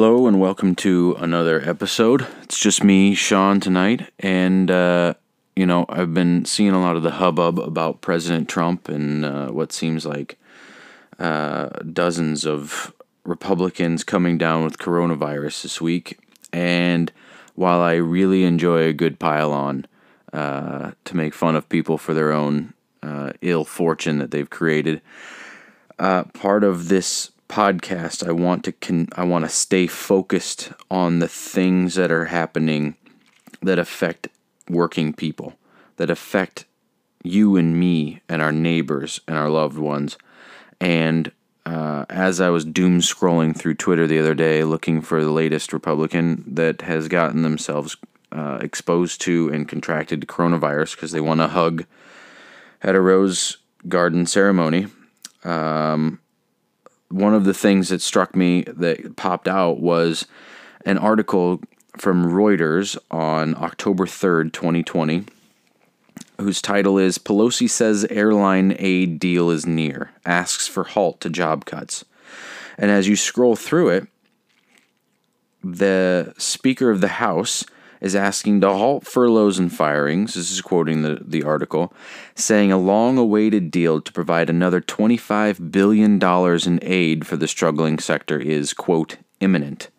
Hello and welcome to another episode. It's just me, Sean, tonight, and uh, you know I've been seeing a lot of the hubbub about President Trump and uh, what seems like uh, dozens of Republicans coming down with coronavirus this week. And while I really enjoy a good pile on uh, to make fun of people for their own uh, ill fortune that they've created, uh, part of this podcast I want to con- I want to stay focused on the things that are happening that affect working people, that affect you and me and our neighbors and our loved ones. And uh, as I was doom scrolling through Twitter the other day looking for the latest Republican that has gotten themselves uh, exposed to and contracted coronavirus because they want to hug at a rose garden ceremony. Um, one of the things that struck me that popped out was an article from Reuters on October 3rd, 2020, whose title is Pelosi says airline aid deal is near, asks for halt to job cuts. And as you scroll through it, the Speaker of the House is asking to halt furloughs and firings. This is quoting the, the article, saying a long awaited deal to provide another $25 billion in aid for the struggling sector is, quote, imminent.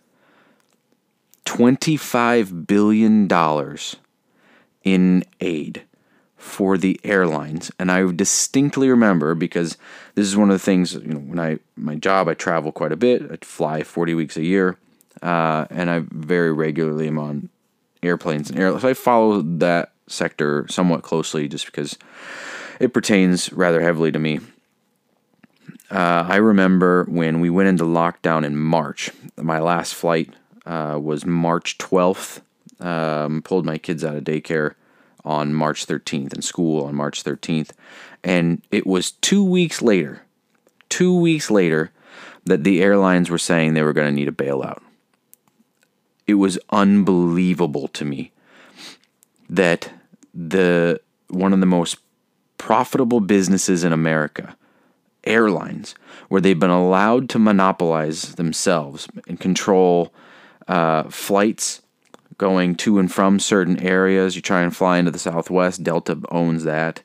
$25 billion in aid for the airlines. And I distinctly remember because this is one of the things, you know, when I, my job, I travel quite a bit. I fly 40 weeks a year. Uh, and I very regularly am on airplanes and airlines. So I follow that sector somewhat closely just because it pertains rather heavily to me. Uh, I remember when we went into lockdown in March. My last flight uh, was March 12th. Um, pulled my kids out of daycare on March 13th and school on March 13th. And it was two weeks later, two weeks later, that the airlines were saying they were going to need a bailout it was unbelievable to me that the one of the most profitable businesses in America, airlines, where they've been allowed to monopolize themselves and control uh, flights going to and from certain areas. You try and fly into the Southwest, Delta owns that.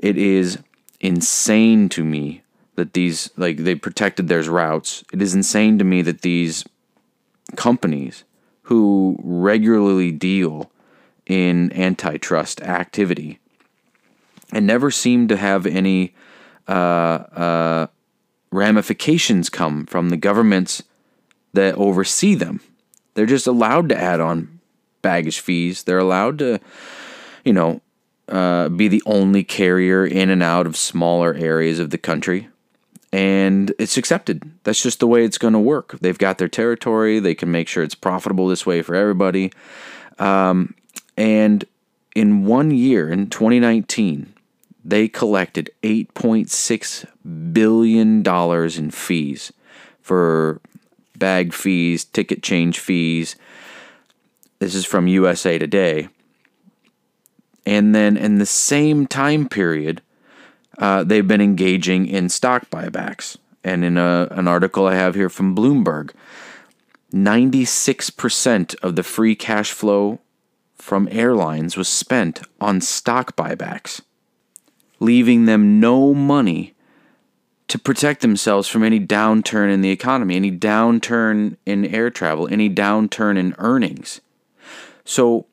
It is insane to me that these, like, they protected their routes. It is insane to me that these companies who regularly deal in antitrust activity and never seem to have any uh, uh, ramifications come from the governments that oversee them. They're just allowed to add on baggage fees. They're allowed to, you know, uh, be the only carrier in and out of smaller areas of the country and it's accepted. That's just the way it's going to work. They've got their territory. They can make sure it's profitable this way for everybody. Um, and in one year, in 2019, they collected 8.6 billion dollars in fees for bag fees, ticket change fees. This is from USA Today. And then in the same time period, uh, they've been engaging in stock buybacks. And in a, an article I have here from Bloomberg, 96% of the free cash flow from airlines was spent on stock buybacks, leaving them no money to protect themselves from any downturn in the economy, any downturn in air travel, any downturn in earnings. So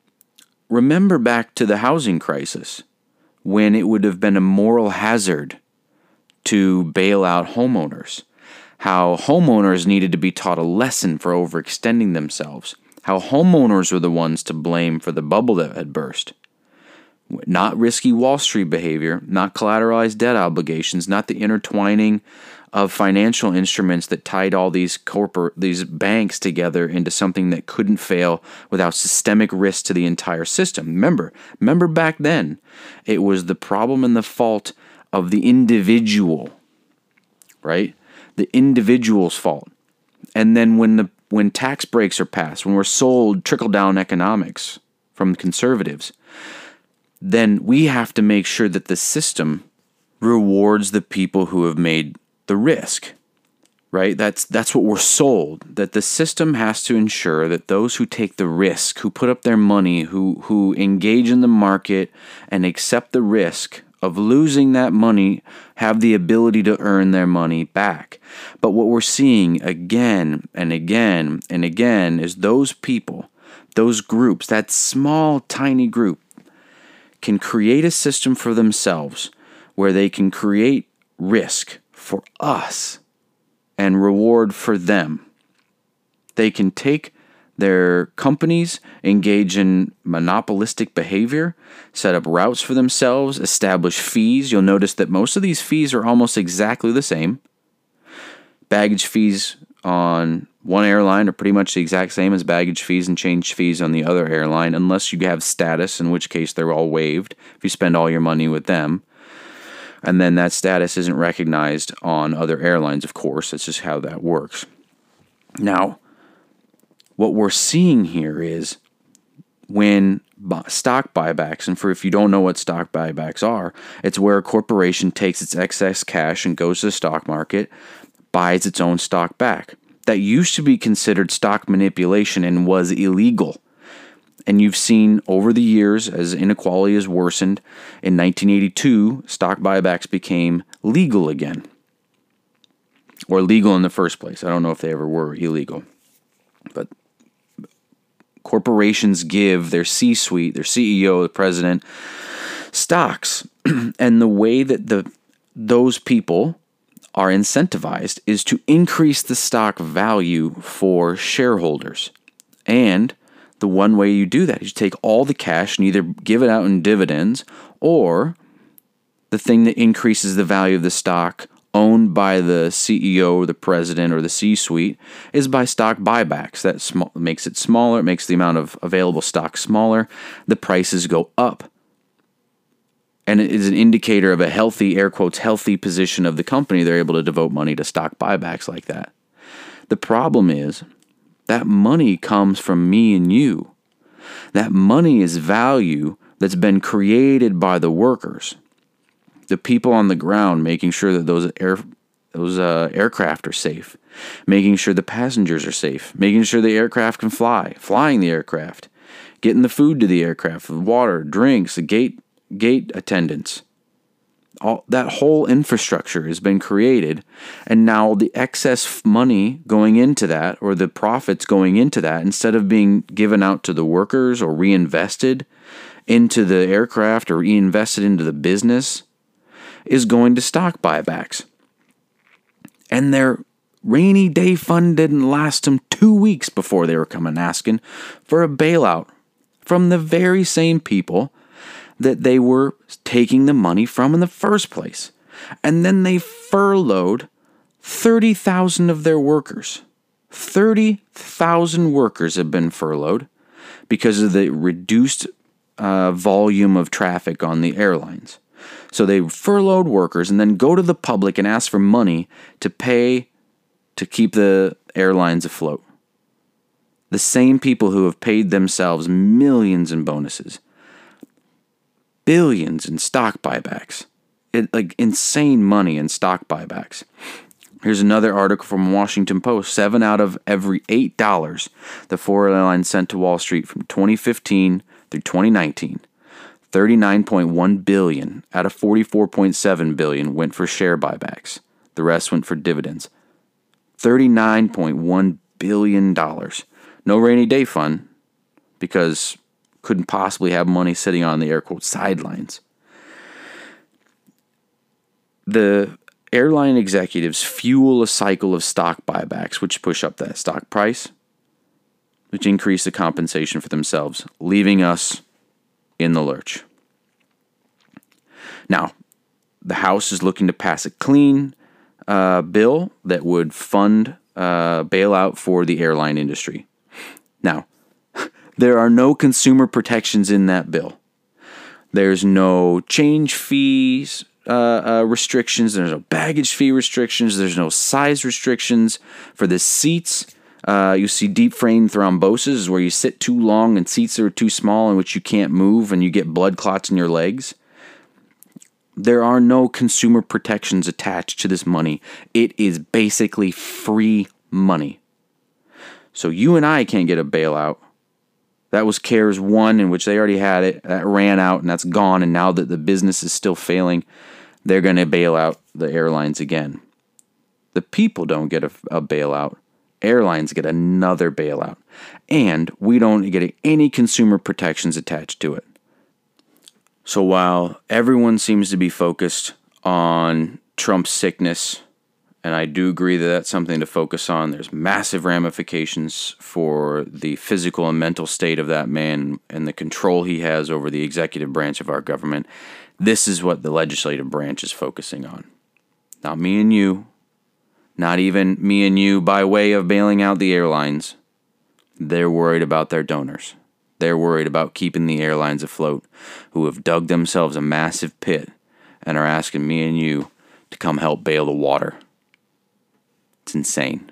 remember back to the housing crisis when it would have been a moral hazard to bail out homeowners, how homeowners needed to be taught a lesson for overextending themselves, how homeowners were the ones to blame for the bubble that had burst. Not risky Wall Street behavior, not collateralized debt obligations, not the intertwining of financial instruments that tied all these corporate these banks together into something that couldn't fail without systemic risk to the entire system. Remember, remember back then, it was the problem and the fault of the individual, right? The individual's fault. And then when the when tax breaks are passed, when we're sold trickle down economics from conservatives, then we have to make sure that the system rewards the people who have made the risk, right? That's that's what we're sold. That the system has to ensure that those who take the risk, who put up their money, who who engage in the market and accept the risk of losing that money have the ability to earn their money back. But what we're seeing again and again and again is those people, those groups, that small tiny group can create a system for themselves where they can create risk for us and reward for them. They can take their companies, engage in monopolistic behavior, set up routes for themselves, establish fees. You'll notice that most of these fees are almost exactly the same. Baggage fees on one airline are pretty much the exact same as baggage fees and change fees on the other airline, unless you have status, in which case they're all waived if you spend all your money with them and then that status isn't recognized on other airlines, of course. That's just how that works. Now, what we're seeing here is when stock buybacks, and for if you don't know what stock buybacks are, it's where a corporation takes its excess cash and goes to the stock market, buys its own stock back. That used to be considered stock manipulation and was illegal. And you've seen over the years as inequality has worsened. In 1982, stock buybacks became legal again. Or legal in the first place. I don't know if they ever were illegal. But corporations give their C suite, their CEO, the president, stocks. and the way that the those people are incentivized is to increase the stock value for shareholders. And the one way you do that is you take all the cash and either give it out in dividends or the thing that increases the value of the stock owned by the CEO or the president or the C suite is by stock buybacks. That sm- makes it smaller, it makes the amount of available stock smaller, the prices go up. And it is an indicator of a healthy, air quotes, healthy position of the company. They're able to devote money to stock buybacks like that. The problem is that money comes from me and you. That money is value that's been created by the workers, the people on the ground, making sure that those air those uh, aircraft are safe, making sure the passengers are safe, making sure the aircraft can fly, flying the aircraft, getting the food to the aircraft, the water, drinks, the gate gate attendants, all that whole infrastructure has been created and now the excess money going into that or the profits going into that instead of being given out to the workers or reinvested into the aircraft or reinvested into the business is going to stock buybacks. And their rainy day fund didn't last them two weeks before they were coming asking for a bailout from the very same people that they were taking the money from in the first place. And then they furloughed 30,000 of their workers. 30,000 workers have been furloughed because of the reduced uh, volume of traffic on the airlines. So they furloughed workers and then go to the public and ask for money to pay to keep the airlines afloat. The same people who have paid themselves millions in bonuses billions in stock buybacks. It, like insane money in stock buybacks. Here's another article from Washington Post. Seven out of every eight dollars the four airlines sent to Wall Street from 2015 through 2019, 39.1 billion out of 44.7 billion went for share buybacks. The rest went for dividends. 39.1 billion dollars. No rainy day fund because couldn't possibly have money sitting on the air quote sidelines. The airline executives fuel a cycle of stock buybacks, which push up that stock price, which increase the compensation for themselves, leaving us in the lurch. Now, the House is looking to pass a clean uh, bill that would fund uh, bailout for the airline industry. Now, there are no consumer protections in that bill. There's no change fees uh, uh, restrictions. There's no baggage fee restrictions. There's no size restrictions for the seats. Uh, you see deep vein thrombosis, where you sit too long and seats are too small in which you can't move and you get blood clots in your legs. There are no consumer protections attached to this money. It is basically free money. So you and I can't get a bailout. That was CARES 1, in which they already had it. That ran out and that's gone. And now that the business is still failing, they're going to bail out the airlines again. The people don't get a, a bailout. Airlines get another bailout. And we don't get any consumer protections attached to it. So while everyone seems to be focused on Trump's sickness, and I do agree that that's something to focus on, there's massive ramifications for the physical and mental state of that man and the control he has over the executive branch of our government. This is what the legislative branch is focusing on. Not me and you, not even me and you by way of bailing out the airlines. They're worried about their donors. They're worried about keeping the airlines afloat, who have dug themselves a massive pit and are asking me and you to come help bail the water. It's insane.